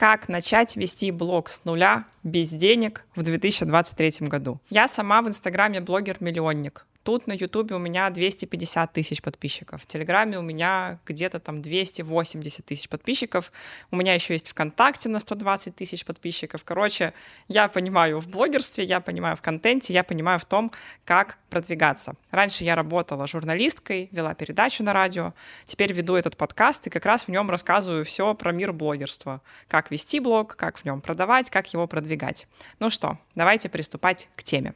как начать вести блог с нуля без денег в 2023 году. Я сама в Инстаграме блогер-миллионник. Тут на Ютубе у меня 250 тысяч подписчиков. В Телеграме у меня где-то там 280 тысяч подписчиков. У меня еще есть ВКонтакте на 120 тысяч подписчиков. Короче, я понимаю в блогерстве, я понимаю в контенте, я понимаю в том, как продвигаться. Раньше я работала журналисткой, вела передачу на радио. Теперь веду этот подкаст и как раз в нем рассказываю все про мир блогерства. Как вести блог, как в нем продавать, как его продвигать. Ну что, давайте приступать к теме.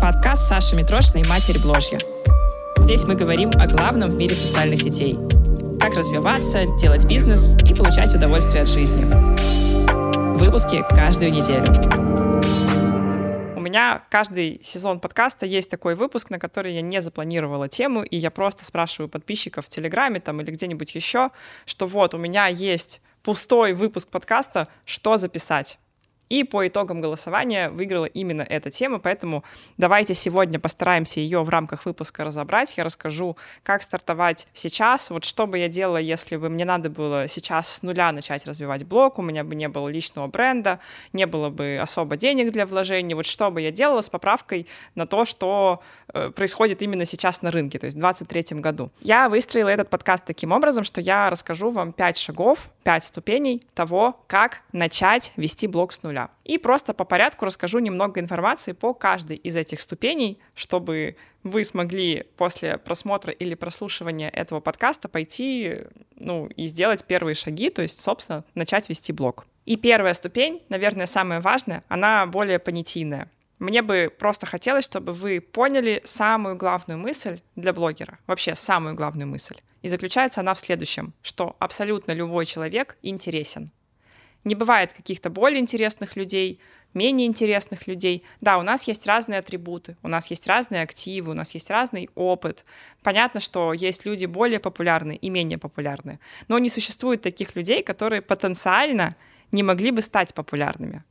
Подкаст Саши Митрошиной «Матерь Бложья». Здесь мы говорим о главном в мире социальных сетей. Как развиваться, делать бизнес и получать удовольствие от жизни. Выпуски каждую неделю. У меня каждый сезон подкаста есть такой выпуск, на который я не запланировала тему, и я просто спрашиваю подписчиков в Телеграме там или где-нибудь еще, что вот у меня есть пустой выпуск подкаста, что записать. И по итогам голосования выиграла именно эта тема, поэтому давайте сегодня постараемся ее в рамках выпуска разобрать. Я расскажу, как стартовать сейчас, вот что бы я делала, если бы мне надо было сейчас с нуля начать развивать блог, у меня бы не было личного бренда, не было бы особо денег для вложений, вот что бы я делала с поправкой на то, что э, происходит именно сейчас на рынке, то есть в 2023 году. Я выстроила этот подкаст таким образом, что я расскажу вам 5 шагов, 5 ступеней того, как начать вести блог с нуля нуля. И просто по порядку расскажу немного информации по каждой из этих ступеней, чтобы вы смогли после просмотра или прослушивания этого подкаста пойти ну, и сделать первые шаги, то есть, собственно, начать вести блог. И первая ступень, наверное, самая важная, она более понятийная. Мне бы просто хотелось, чтобы вы поняли самую главную мысль для блогера, вообще самую главную мысль. И заключается она в следующем, что абсолютно любой человек интересен. Не бывает каких-то более интересных людей, менее интересных людей. Да, у нас есть разные атрибуты, у нас есть разные активы, у нас есть разный опыт. Понятно, что есть люди более популярные и менее популярные, но не существует таких людей, которые потенциально не могли бы стать популярными.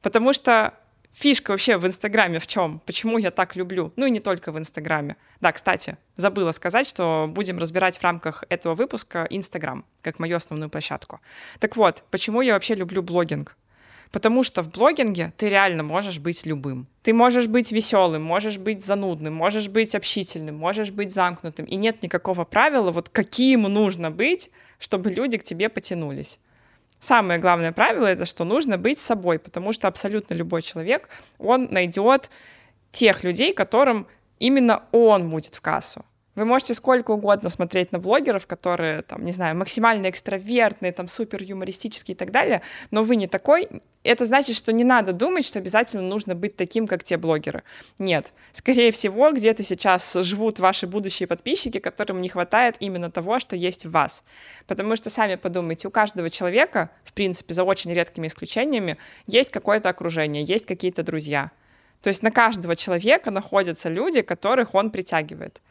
Потому что фишка вообще в Инстаграме в чем? Почему я так люблю? Ну и не только в Инстаграме. Да, кстати, забыла сказать, что будем разбирать в рамках этого выпуска Инстаграм, как мою основную площадку. Так вот, почему я вообще люблю блогинг? Потому что в блогинге ты реально можешь быть любым. Ты можешь быть веселым, можешь быть занудным, можешь быть общительным, можешь быть замкнутым. И нет никакого правила, вот каким нужно быть, чтобы люди к тебе потянулись. Самое главное правило — это что нужно быть собой, потому что абсолютно любой человек, он найдет тех людей, которым именно он будет в кассу. Вы можете сколько угодно смотреть на блогеров, которые, там, не знаю, максимально экстравертные, там, супер юмористические и так далее, но вы не такой, это значит, что не надо думать, что обязательно нужно быть таким, как те блогеры. Нет. Скорее всего, где-то сейчас живут ваши будущие подписчики, которым не хватает именно того, что есть в вас. Потому что, сами подумайте, у каждого человека, в принципе, за очень редкими исключениями, есть какое-то окружение, есть какие-то друзья. То есть на каждого человека находятся люди, которых он притягивает.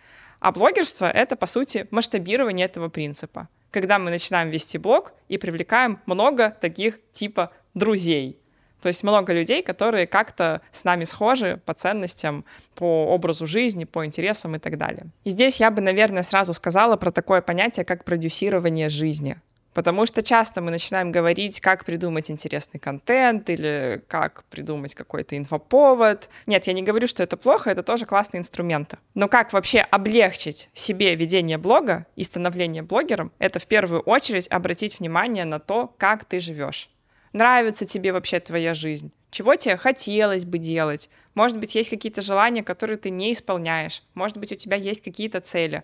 А блогерство — это, по сути, масштабирование этого принципа. Когда мы начинаем вести блог и привлекаем много таких типа друзей. То есть много людей, которые как-то с нами схожи по ценностям, по образу жизни, по интересам и так далее. И здесь я бы, наверное, сразу сказала про такое понятие, как продюсирование жизни. Потому что часто мы начинаем говорить, как придумать интересный контент или как придумать какой-то инфоповод. Нет, я не говорю, что это плохо, это тоже классные инструменты. Но как вообще облегчить себе ведение блога и становление блогером, это в первую очередь обратить внимание на то, как ты живешь. Нравится тебе вообще твоя жизнь? Чего тебе хотелось бы делать? Может быть, есть какие-то желания, которые ты не исполняешь. Может быть, у тебя есть какие-то цели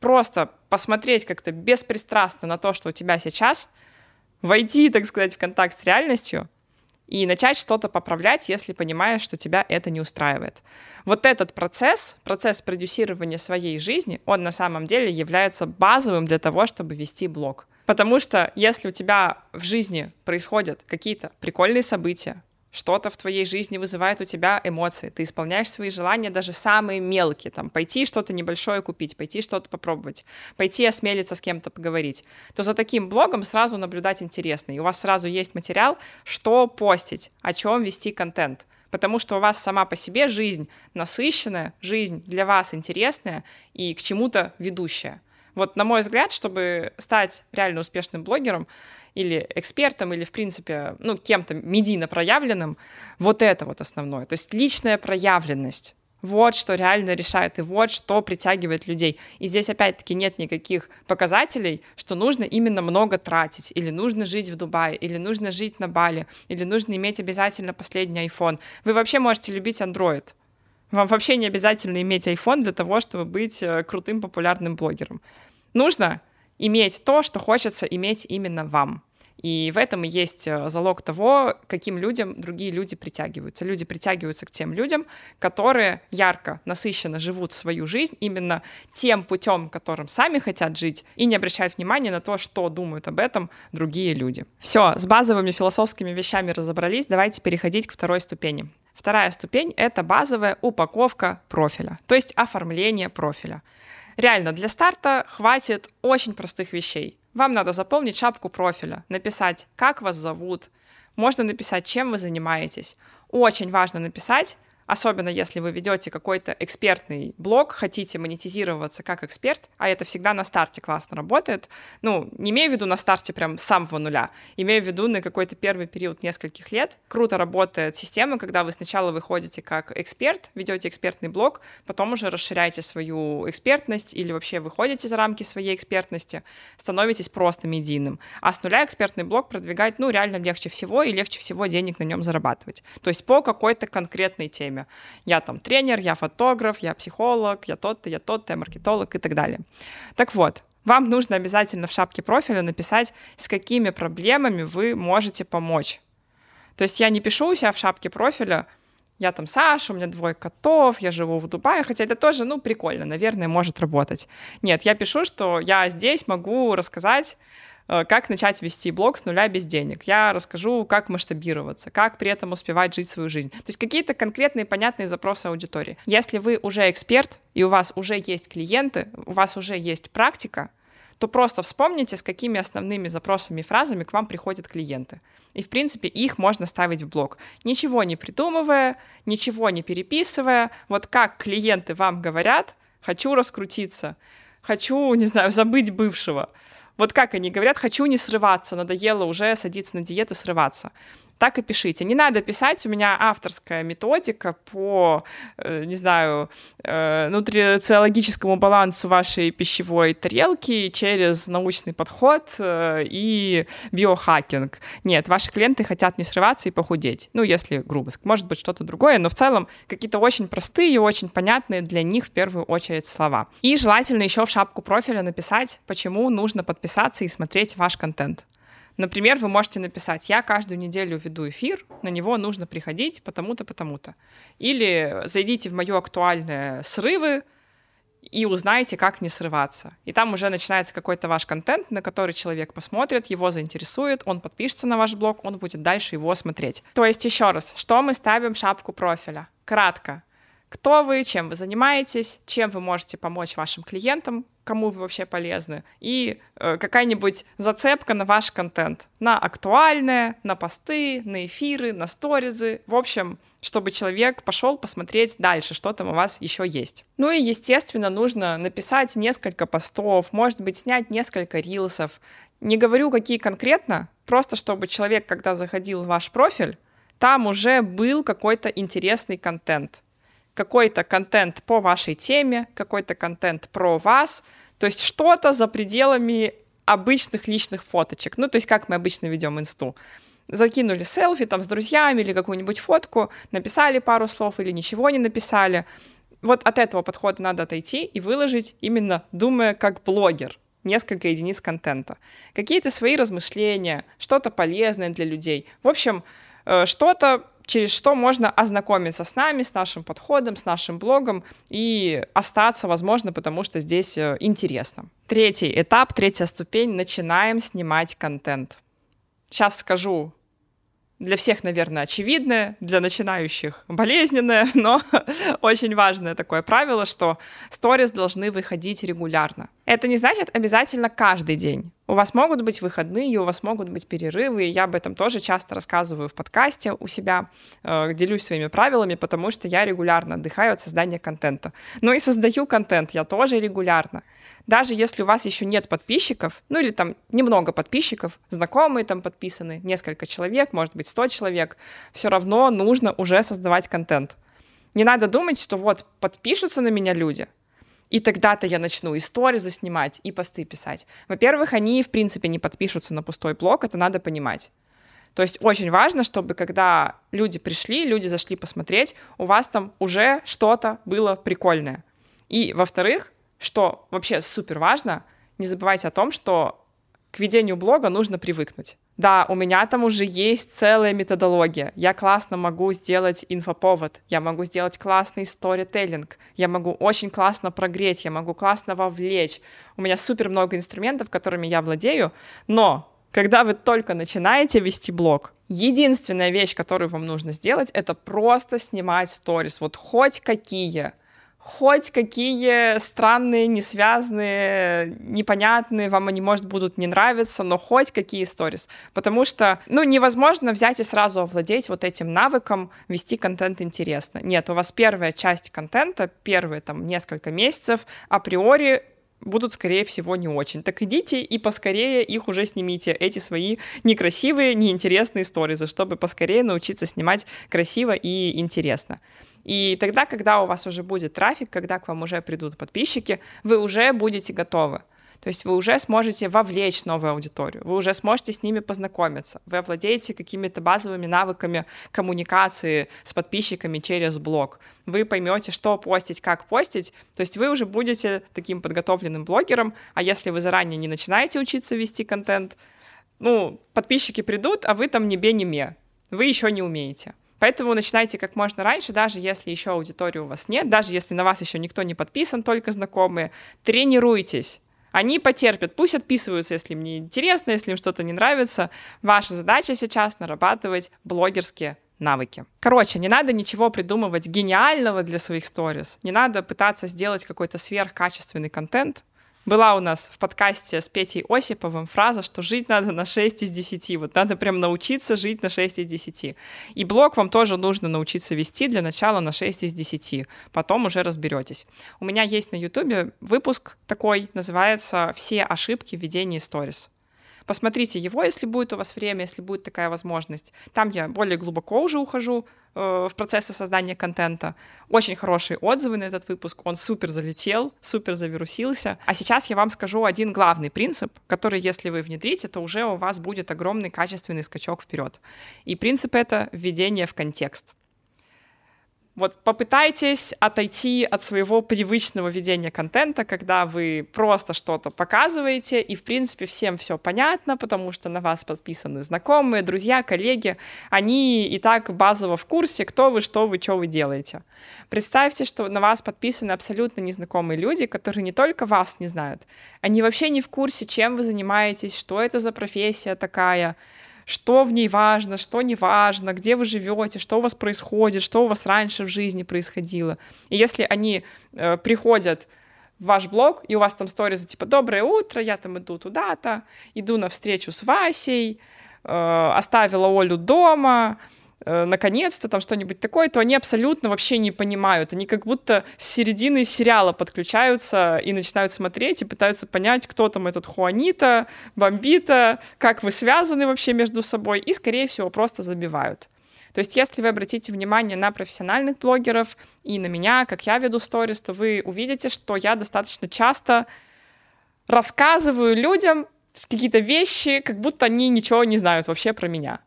просто посмотреть как-то беспристрастно на то, что у тебя сейчас, войти, так сказать, в контакт с реальностью и начать что-то поправлять, если понимаешь, что тебя это не устраивает. Вот этот процесс, процесс продюсирования своей жизни, он на самом деле является базовым для того, чтобы вести блог. Потому что если у тебя в жизни происходят какие-то прикольные события, что-то в твоей жизни вызывает у тебя эмоции, ты исполняешь свои желания, даже самые мелкие, там, пойти что-то небольшое купить, пойти что-то попробовать, пойти осмелиться с кем-то поговорить, то за таким блогом сразу наблюдать интересно, и у вас сразу есть материал, что постить, о чем вести контент, потому что у вас сама по себе жизнь насыщенная, жизнь для вас интересная и к чему-то ведущая. Вот, на мой взгляд, чтобы стать реально успешным блогером, или экспертом, или, в принципе, ну, кем-то медийно проявленным, вот это вот основное. То есть личная проявленность. Вот что реально решает, и вот что притягивает людей. И здесь опять-таки нет никаких показателей, что нужно именно много тратить, или нужно жить в Дубае, или нужно жить на Бали, или нужно иметь обязательно последний iPhone. Вы вообще можете любить Android. Вам вообще не обязательно иметь iPhone для того, чтобы быть э, крутым популярным блогером. Нужно иметь то, что хочется иметь именно вам. И в этом и есть э, залог того, каким людям другие люди притягиваются. Люди притягиваются к тем людям, которые ярко, насыщенно живут свою жизнь именно тем путем, которым сами хотят жить, и не обращают внимания на то, что думают об этом другие люди. Все, с базовыми философскими вещами разобрались, давайте переходить к второй ступени. Вторая ступень — это базовая упаковка профиля, то есть оформление профиля. Реально, для старта хватит очень простых вещей. Вам надо заполнить шапку профиля, написать, как вас зовут, можно написать, чем вы занимаетесь. Очень важно написать, Особенно если вы ведете какой-то экспертный блог, хотите монетизироваться как эксперт, а это всегда на старте классно работает. Ну, не имею в виду на старте прям с самого нуля, имею в виду на какой-то первый период нескольких лет. Круто работает система, когда вы сначала выходите как эксперт, ведете экспертный блог, потом уже расширяете свою экспертность или вообще выходите за рамки своей экспертности, становитесь просто медийным. А с нуля экспертный блог продвигать, ну, реально легче всего и легче всего денег на нем зарабатывать. То есть по какой-то конкретной теме время. Я там тренер, я фотограф, я психолог, я тот-то, я тот-то, я маркетолог и так далее. Так вот, вам нужно обязательно в шапке профиля написать, с какими проблемами вы можете помочь. То есть я не пишу у себя в шапке профиля, я там Саша, у меня двое котов, я живу в Дубае, хотя это тоже, ну, прикольно, наверное, может работать. Нет, я пишу, что я здесь могу рассказать как начать вести блог с нуля без денег. Я расскажу, как масштабироваться, как при этом успевать жить свою жизнь. То есть какие-то конкретные понятные запросы аудитории. Если вы уже эксперт, и у вас уже есть клиенты, у вас уже есть практика, то просто вспомните, с какими основными запросами и фразами к вам приходят клиенты. И, в принципе, их можно ставить в блог. Ничего не придумывая, ничего не переписывая. Вот как клиенты вам говорят, хочу раскрутиться, хочу, не знаю, забыть бывшего. Вот как они говорят, хочу не срываться, надоело уже садиться на диеты, срываться так и пишите. Не надо писать, у меня авторская методика по, э, не знаю, э, нутрициологическому балансу вашей пищевой тарелки через научный подход э, и биохакинг. Нет, ваши клиенты хотят не срываться и похудеть. Ну, если грубо, может быть что-то другое, но в целом какие-то очень простые, очень понятные для них в первую очередь слова. И желательно еще в шапку профиля написать, почему нужно подписаться и смотреть ваш контент. Например, вы можете написать, я каждую неделю веду эфир, на него нужно приходить потому-то, потому-то. Или зайдите в мое актуальное срывы и узнайте, как не срываться. И там уже начинается какой-то ваш контент, на который человек посмотрит, его заинтересует, он подпишется на ваш блог, он будет дальше его смотреть. То есть еще раз, что мы ставим шапку профиля? Кратко кто вы, чем вы занимаетесь, чем вы можете помочь вашим клиентам, кому вы вообще полезны, и э, какая-нибудь зацепка на ваш контент, на актуальное, на посты, на эфиры, на сторизы, в общем, чтобы человек пошел посмотреть дальше, что там у вас еще есть. Ну и, естественно, нужно написать несколько постов, может быть, снять несколько рилсов. Не говорю, какие конкретно, просто чтобы человек, когда заходил в ваш профиль, там уже был какой-то интересный контент какой-то контент по вашей теме, какой-то контент про вас, то есть что-то за пределами обычных личных фоточек. Ну, то есть как мы обычно ведем инсту. Закинули селфи там с друзьями или какую-нибудь фотку, написали пару слов или ничего не написали. Вот от этого подхода надо отойти и выложить именно думая как блогер несколько единиц контента. Какие-то свои размышления, что-то полезное для людей. В общем, э, что-то через что можно ознакомиться с нами, с нашим подходом, с нашим блогом и остаться, возможно, потому что здесь э, интересно. Третий этап, третья ступень. Начинаем снимать контент. Сейчас скажу для всех, наверное, очевидное, для начинающих болезненное, но очень важное такое правило, что сторис должны выходить регулярно. Это не значит обязательно каждый день. У вас могут быть выходные, у вас могут быть перерывы, я об этом тоже часто рассказываю в подкасте у себя, э, делюсь своими правилами, потому что я регулярно отдыхаю от создания контента. Ну и создаю контент я тоже регулярно. даже если у вас еще нет подписчиков, ну или там немного подписчиков, знакомые там подписаны, несколько человек, может быть 100 человек, все равно нужно уже создавать контент. Не надо думать, что вот подпишутся на меня люди, и тогда-то я начну истории заснимать, и посты писать. Во-первых, они, в принципе, не подпишутся на пустой блог, это надо понимать. То есть очень важно, чтобы когда люди пришли, люди зашли посмотреть, у вас там уже что-то было прикольное. И, во-вторых, что вообще супер важно, не забывайте о том, что к ведению блога нужно привыкнуть. Да, у меня там уже есть целая методология. Я классно могу сделать инфоповод, я могу сделать классный сторителлинг, я могу очень классно прогреть, я могу классно вовлечь. У меня супер много инструментов, которыми я владею, но когда вы только начинаете вести блог, единственная вещь, которую вам нужно сделать, это просто снимать сторис, вот хоть какие — хоть какие странные, несвязанные, непонятные, вам они, может, будут не нравиться, но хоть какие сторис. Потому что, ну, невозможно взять и сразу овладеть вот этим навыком вести контент интересно. Нет, у вас первая часть контента, первые там несколько месяцев априори будут, скорее всего, не очень. Так идите и поскорее их уже снимите, эти свои некрасивые, неинтересные сторизы, чтобы поскорее научиться снимать красиво и интересно. И тогда, когда у вас уже будет трафик, когда к вам уже придут подписчики, вы уже будете готовы. То есть вы уже сможете вовлечь новую аудиторию, вы уже сможете с ними познакомиться, вы овладеете какими-то базовыми навыками коммуникации с подписчиками через блог, вы поймете, что постить, как постить, то есть вы уже будете таким подготовленным блогером, а если вы заранее не начинаете учиться вести контент, ну, подписчики придут, а вы там не бе, не ме, вы еще не умеете. Поэтому начинайте как можно раньше, даже если еще аудитории у вас нет, даже если на вас еще никто не подписан, только знакомые, тренируйтесь. Они потерпят, пусть отписываются, если им не интересно, если им что-то не нравится. Ваша задача сейчас нарабатывать блогерские навыки. Короче, не надо ничего придумывать гениального для своих сторис, не надо пытаться сделать какой-то сверхкачественный контент, была у нас в подкасте с Петей Осиповым фраза, что жить надо на 6 из 10. Вот надо прям научиться жить на 6 из 10. И блог вам тоже нужно научиться вести для начала на 6 из 10. Потом уже разберетесь. У меня есть на Ютубе выпуск такой, называется «Все ошибки в ведении сторис». Посмотрите его, если будет у вас время, если будет такая возможность. Там я более глубоко уже ухожу в процессы создания контента. Очень хорошие отзывы на этот выпуск. Он супер залетел, супер завирусился. А сейчас я вам скажу один главный принцип, который, если вы внедрите, то уже у вас будет огромный качественный скачок вперед. И принцип это введение в контекст. Вот попытайтесь отойти от своего привычного ведения контента, когда вы просто что-то показываете, и, в принципе, всем все понятно, потому что на вас подписаны знакомые, друзья, коллеги, они и так базово в курсе, кто вы, что вы, что вы делаете. Представьте, что на вас подписаны абсолютно незнакомые люди, которые не только вас не знают, они вообще не в курсе, чем вы занимаетесь, что это за профессия такая, что в ней важно, что не важно, где вы живете, что у вас происходит, что у вас раньше в жизни происходило. И если они э, приходят в ваш блог, и у вас там сторизы типа «Доброе утро, я там иду туда-то, иду на встречу с Васей, э, оставила Олю дома», наконец-то там что-нибудь такое, то они абсолютно вообще не понимают. Они как будто с середины сериала подключаются и начинают смотреть и пытаются понять, кто там этот Хуанита, Бомбита, как вы связаны вообще между собой, и, скорее всего, просто забивают. То есть, если вы обратите внимание на профессиональных блогеров и на меня, как я веду сторис, то вы увидите, что я достаточно часто рассказываю людям какие-то вещи, как будто они ничего не знают вообще про меня.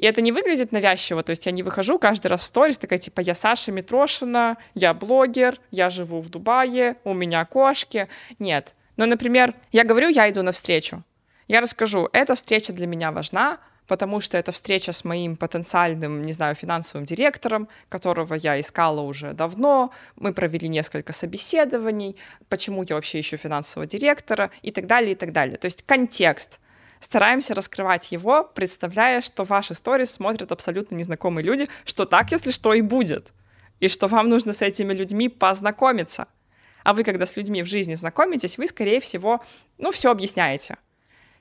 И это не выглядит навязчиво, то есть я не выхожу каждый раз в сторис, такая типа я Саша Митрошина, я блогер, я живу в Дубае, у меня кошки. Нет. Но, например, я говорю, я иду на встречу. Я расскажу, эта встреча для меня важна, потому что это встреча с моим потенциальным, не знаю, финансовым директором, которого я искала уже давно. Мы провели несколько собеседований, почему я вообще ищу финансового директора и так далее, и так далее. То есть контекст — стараемся раскрывать его, представляя, что ваши сторис смотрят абсолютно незнакомые люди, что так, если что, и будет. И что вам нужно с этими людьми познакомиться. А вы, когда с людьми в жизни знакомитесь, вы, скорее всего, ну, все объясняете.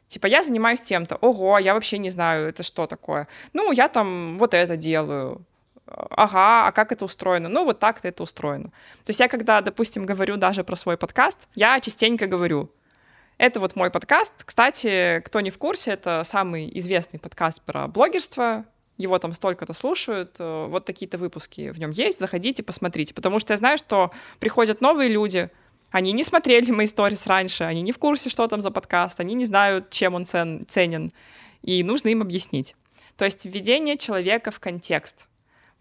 Типа, я занимаюсь тем-то. Ого, я вообще не знаю, это что такое. Ну, я там вот это делаю. ага, а как это устроено? Ну, вот так-то это устроено. То есть я когда, допустим, говорю даже про свой подкаст, я частенько говорю, это вот мой подкаст. Кстати, кто не в курсе, это самый известный подкаст про блогерство. Его там столько-то слушают. Э, вот такие-то выпуски в нем есть. Заходите, посмотрите. Потому что я знаю, что приходят новые люди, они не смотрели мои сторис раньше, они не в курсе, что там за подкаст, они не знают, чем он цен, ценен, и нужно им объяснить. То есть введение человека в контекст.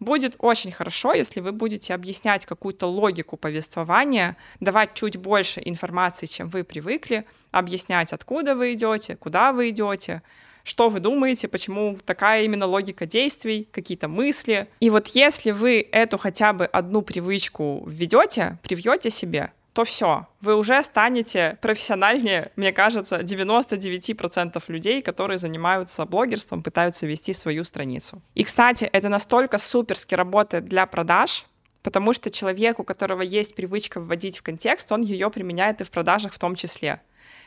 Будет очень хорошо, если вы будете объяснять какую-то логику повествования, давать чуть больше информации, чем вы привыкли, объяснять, откуда вы идете, куда вы идете, что вы думаете, почему такая именно логика действий, какие-то мысли. И вот если вы эту хотя бы одну привычку введете, привьете себе, то все, вы уже станете профессиональнее, мне кажется, 99% людей, которые занимаются блогерством, пытаются вести свою страницу. И, кстати, это настолько суперски работает для продаж, потому что человек, у которого есть привычка вводить в контекст, он ее применяет и в продажах в том числе.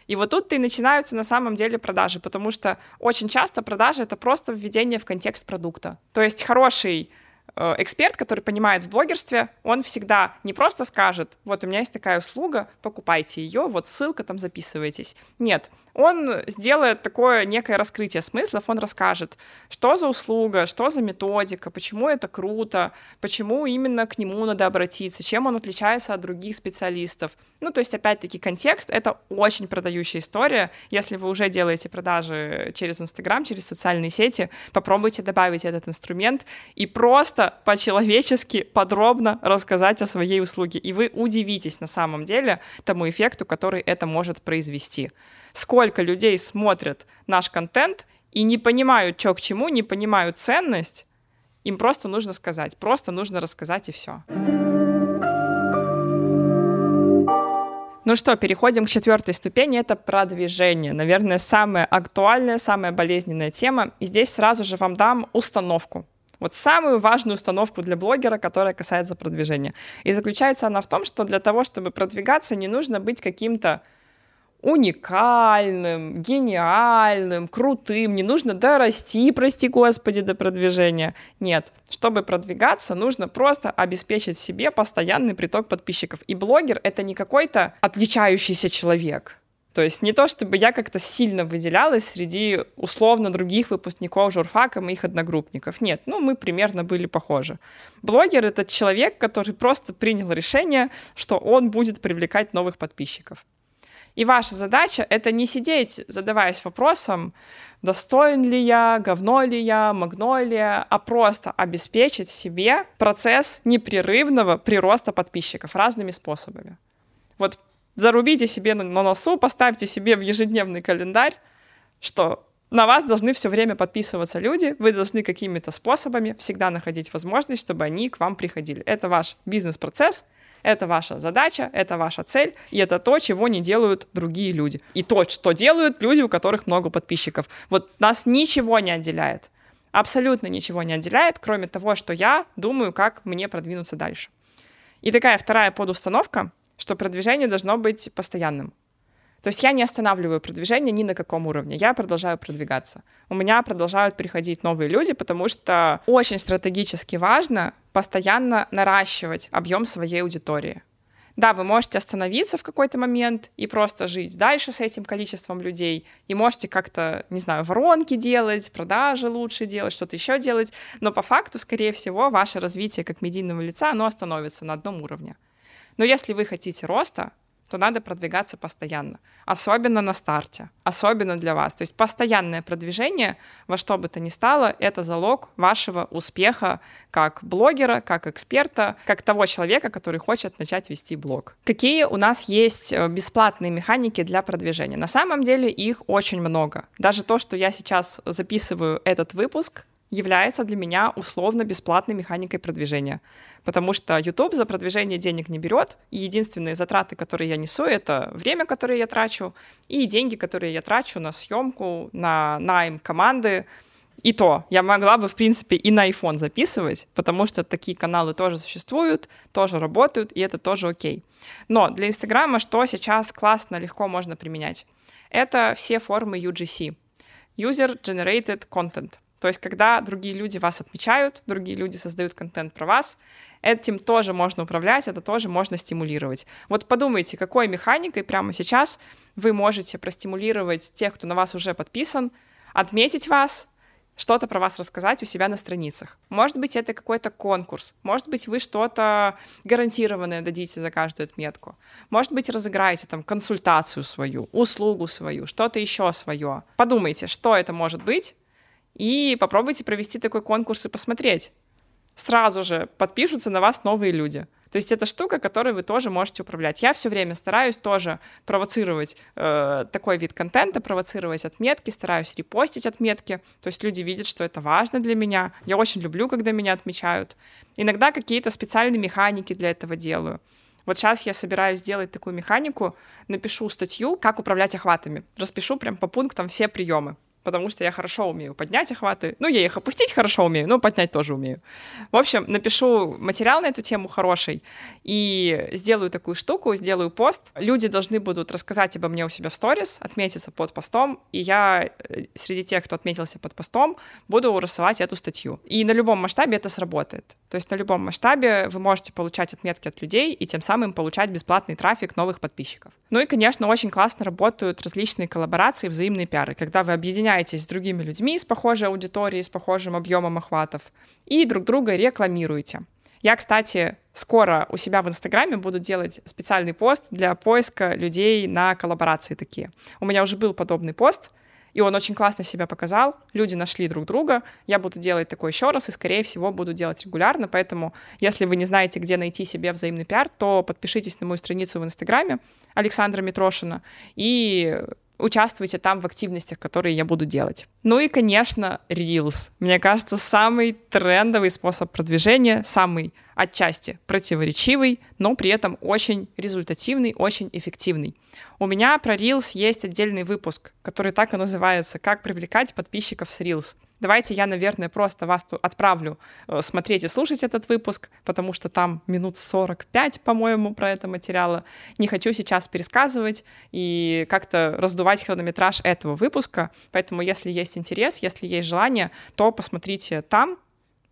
И вот тут и начинаются на самом деле продажи, потому что очень часто продажи — это просто введение в контекст продукта. То есть хороший эксперт, который понимает в блогерстве, он всегда не просто скажет, вот у меня есть такая услуга, покупайте ее, вот ссылка, там записывайтесь. Нет, он сделает такое некое раскрытие смыслов, он расскажет, что за услуга, что за методика, почему это круто, почему именно к нему надо обратиться, чем он отличается от других специалистов. Ну, то есть, опять-таки, контекст — это очень продающая история. Если вы уже делаете продажи через Инстаграм, через социальные сети, попробуйте добавить этот инструмент и просто по-человечески подробно рассказать о своей услуге. И вы удивитесь на самом деле тому эффекту, который это может произвести сколько людей смотрят наш контент и не понимают, что к чему, не понимают ценность, им просто нужно сказать, просто нужно рассказать и все. Ну что, переходим к четвертой ступени, это продвижение. Наверное, самая актуальная, самая болезненная тема. И здесь сразу же вам дам установку. Вот самую важную установку для блогера, которая касается продвижения. И заключается она в том, что для того, чтобы продвигаться, не нужно быть каким-то уникальным, гениальным, крутым, не нужно дорасти, прости господи, до продвижения. Нет, чтобы продвигаться, нужно просто обеспечить себе постоянный приток подписчиков. И блогер — это не какой-то отличающийся человек. То есть не то, чтобы я как-то сильно выделялась среди условно других выпускников журфака, моих одногруппников. Нет, ну мы примерно были похожи. Блогер — это человек, который просто принял решение, что он будет привлекать новых подписчиков. И ваша задача — это не сидеть, задаваясь вопросом, достоин ли я, говно ли я, магнолия, а просто обеспечить себе процесс непрерывного прироста подписчиков разными способами. Вот зарубите себе на носу, поставьте себе в ежедневный календарь, что на вас должны все время подписываться люди, вы должны какими-то способами всегда находить возможность, чтобы они к вам приходили. Это ваш бизнес-процесс — это ваша задача, это ваша цель, и это то, чего не делают другие люди. И то, что делают люди, у которых много подписчиков. Вот нас ничего не отделяет. Абсолютно ничего не отделяет, кроме того, что я думаю, как мне продвинуться дальше. И такая вторая подустановка, что продвижение должно быть постоянным. То есть я не останавливаю продвижение ни на каком уровне, я продолжаю продвигаться. У меня продолжают приходить новые люди, потому что очень стратегически важно постоянно наращивать объем своей аудитории. Да, вы можете остановиться в какой-то момент и просто жить дальше с этим количеством людей, и можете как-то, не знаю, воронки делать, продажи лучше делать, что-то еще делать, но по факту, скорее всего, ваше развитие как медийного лица, оно остановится на одном уровне. Но если вы хотите роста, то надо продвигаться постоянно, особенно на старте, особенно для вас. То есть постоянное продвижение во что бы то ни стало, это залог вашего успеха как блогера, как эксперта, как того человека, который хочет начать вести блог. Какие у нас есть э, бесплатные механики для продвижения? На самом деле их очень много. Даже то, что я сейчас записываю этот выпуск, является для меня условно бесплатной механикой продвижения. Потому что YouTube за продвижение денег не берет, и единственные затраты, которые я несу, это время, которое я трачу, и деньги, которые я трачу на съемку, на найм команды. И то, я могла бы, в принципе, и на iPhone записывать, потому что такие каналы тоже существуют, тоже работают, и это тоже окей. Но для Инстаграма что сейчас классно, легко можно применять? Это все формы UGC. User Generated Content. То есть, когда другие люди вас отмечают, другие люди создают контент про вас, этим тоже можно управлять, это тоже можно стимулировать. Вот подумайте, какой механикой прямо сейчас вы можете простимулировать тех, кто на вас уже подписан, отметить вас, что-то про вас рассказать у себя на страницах. Может быть, это какой-то конкурс. Может быть, вы что-то гарантированное дадите за каждую отметку. Может быть, разыграете там консультацию свою, услугу свою, что-то еще свое. Подумайте, что это может быть, и попробуйте провести такой конкурс и посмотреть. Сразу же подпишутся на вас новые люди. То есть это штука, которой вы тоже можете управлять. Я все время стараюсь тоже провоцировать э, такой вид контента, провоцировать отметки, стараюсь репостить отметки. То есть люди видят, что это важно для меня. Я очень люблю, когда меня отмечают. Иногда какие-то специальные механики для этого делаю. Вот сейчас я собираюсь сделать такую механику, напишу статью, как управлять охватами. Распишу прям по пунктам все приемы потому что я хорошо умею поднять охваты. Ну, я их опустить хорошо умею, но поднять тоже умею. В общем, напишу материал на эту тему хороший и сделаю такую штуку, сделаю пост. Люди должны будут рассказать обо мне у себя в сторис, отметиться под постом, и я э, среди тех, кто отметился под постом, буду рассылать эту статью. И на любом масштабе это сработает. То есть на любом масштабе вы можете получать отметки от людей и тем самым получать бесплатный трафик новых подписчиков. Ну и, конечно, очень классно работают различные коллаборации, взаимные пиары, когда вы объединяетесь с другими людьми с похожей аудиторией, с похожим объемом охватов и друг друга рекламируете. Я, кстати, скоро у себя в Инстаграме буду делать специальный пост для поиска людей на коллаборации такие. У меня уже был подобный пост, и он очень классно себя показал, люди нашли друг друга, я буду делать такое еще раз, и, скорее всего, буду делать регулярно, поэтому, если вы не знаете, где найти себе взаимный пиар, то подпишитесь на мою страницу в Инстаграме Александра Митрошина и участвуйте там в активностях, которые я буду делать. Ну и, конечно, Reels. Мне кажется, самый трендовый способ продвижения, самый отчасти противоречивый, но при этом очень результативный, очень эффективный. У меня про Reels есть отдельный выпуск, который так и называется «Как привлекать подписчиков с Reels». Давайте я, наверное, просто вас отправлю э, смотреть и слушать этот выпуск, потому что там минут 45, по-моему, про это материала. Не хочу сейчас пересказывать и как-то раздувать хронометраж этого выпуска, поэтому если есть интерес, если есть желание, то посмотрите там,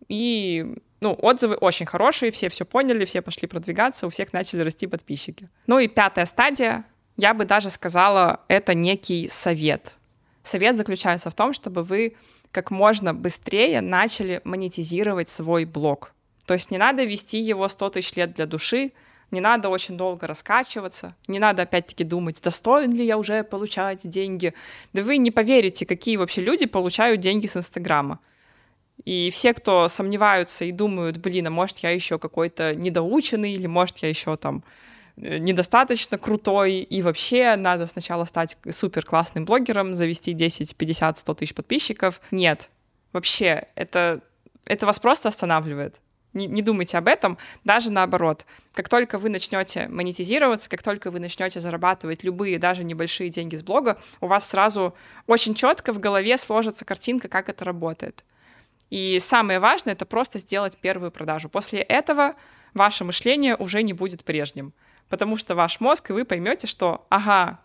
и ну, отзывы очень хорошие, все все поняли, все пошли продвигаться, у всех начали расти подписчики. Ну и пятая стадия, я бы даже сказала, это некий совет. Совет заключается в том, чтобы вы как можно быстрее начали монетизировать свой блог. То есть не надо вести его 100 тысяч лет для души, не надо очень долго раскачиваться, не надо опять-таки думать, достоин ли я уже получать деньги. Да вы не поверите, какие вообще люди получают деньги с Инстаграма. И все, кто сомневаются и думают, блин, а может я еще какой-то недоученный, или может я еще там недостаточно крутой, и вообще надо сначала стать супер классным блогером, завести 10, 50, 100 тысяч подписчиков. Нет, вообще, это, это вас просто останавливает. Не, не думайте об этом, даже наоборот. Как только вы начнете монетизироваться, как только вы начнете зарабатывать любые, даже небольшие деньги с блога, у вас сразу очень четко в голове сложится картинка, как это работает. И самое важное — это просто сделать первую продажу. После этого ваше мышление уже не будет прежним, потому что ваш мозг, и вы поймете, что, ага,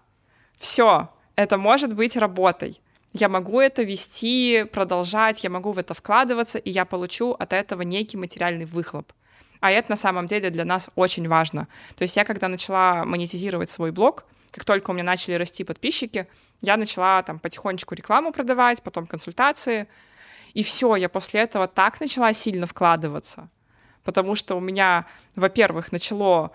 все, это может быть работой. Я могу это вести, продолжать, я могу в это вкладываться, и я получу от этого некий материальный выхлоп. А это на самом деле для нас очень важно. То есть я, когда начала монетизировать свой блог, как только у меня начали расти подписчики, я начала там потихонечку рекламу продавать, потом консультации, и все, я после этого так начала сильно вкладываться, потому что у меня, во-первых, начало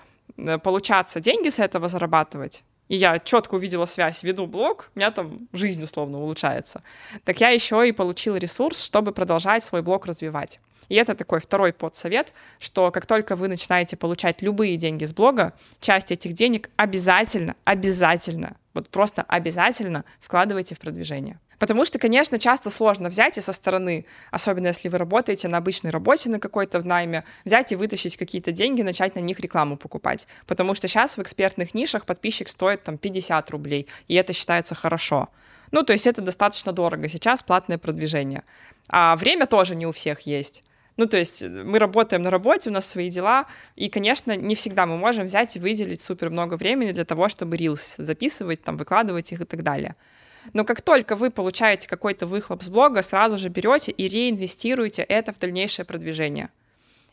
получаться деньги с этого зарабатывать, и я четко увидела связь, веду блог, у меня там жизнь условно улучшается. Так я еще и получила ресурс, чтобы продолжать свой блог развивать. И это такой второй подсовет, что как только вы начинаете получать любые деньги с блога, часть этих денег обязательно, обязательно, вот просто обязательно вкладывайте в продвижение. Потому что, конечно, часто сложно взять и со стороны, особенно если вы работаете на обычной работе на какой-то в найме, взять и вытащить какие-то деньги, начать на них рекламу покупать. Потому что сейчас в экспертных нишах подписчик стоит там 50 рублей, и это считается хорошо. Ну, то есть это достаточно дорого сейчас, платное продвижение. А время тоже не у всех есть. Ну, то есть мы работаем на работе, у нас свои дела, и, конечно, не всегда мы можем взять и выделить супер много времени для того, чтобы рилс записывать, там, выкладывать их и так далее. Но как только вы получаете какой-то выхлоп с блога, сразу же берете и реинвестируете это в дальнейшее продвижение.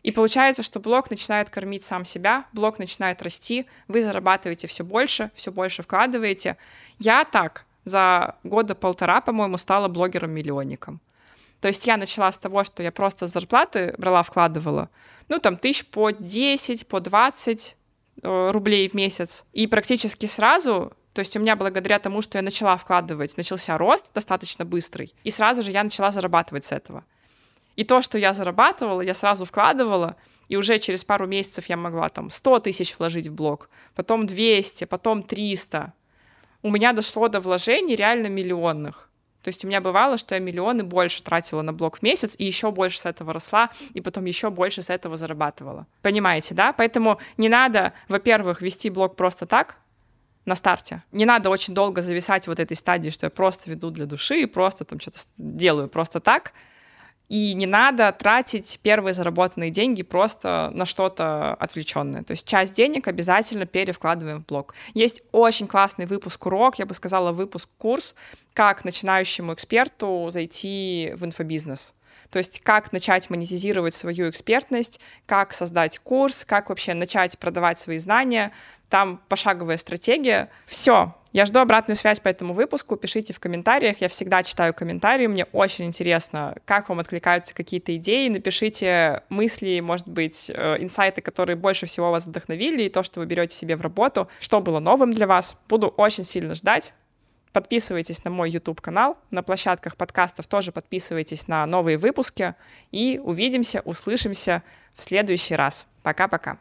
И получается, что блог начинает кормить сам себя, блог начинает расти, вы зарабатываете все больше, все больше вкладываете. Я так за года полтора, по-моему, стала блогером-миллионником. То есть я начала с того, что я просто с зарплаты брала, вкладывала, ну, там, тысяч по 10, по 20 э, рублей в месяц. И практически сразу то есть у меня благодаря тому, что я начала вкладывать, начался рост достаточно быстрый, и сразу же я начала зарабатывать с этого. И то, что я зарабатывала, я сразу вкладывала, и уже через пару месяцев я могла там 100 тысяч вложить в блог, потом 200, потом 300. У меня дошло до вложений реально миллионных. То есть у меня бывало, что я миллионы больше тратила на блог в месяц, и еще больше с этого росла, и потом еще больше с этого зарабатывала. Понимаете, да? Поэтому не надо, во-первых, вести блог просто так, на старте. Не надо очень долго зависать вот этой стадии, что я просто веду для души, просто там что-то делаю просто так. И не надо тратить первые заработанные деньги просто на что-то отвлеченное. То есть часть денег обязательно перевкладываем в блог. Есть очень классный выпуск урок, я бы сказала, выпуск курс, как начинающему эксперту зайти в инфобизнес. То есть как начать монетизировать свою экспертность, как создать курс, как вообще начать продавать свои знания. Там пошаговая стратегия. Все, я жду обратную связь по этому выпуску. Пишите в комментариях. Я всегда читаю комментарии. Мне очень интересно, как вам откликаются какие-то идеи. Напишите мысли, может быть, э, инсайты, которые больше всего вас вдохновили, и то, что вы берете себе в работу, что было новым для вас. Буду очень сильно ждать. Подписывайтесь на мой YouTube-канал, на площадках подкастов тоже подписывайтесь на новые выпуски, и увидимся, услышимся в следующий раз. Пока-пока.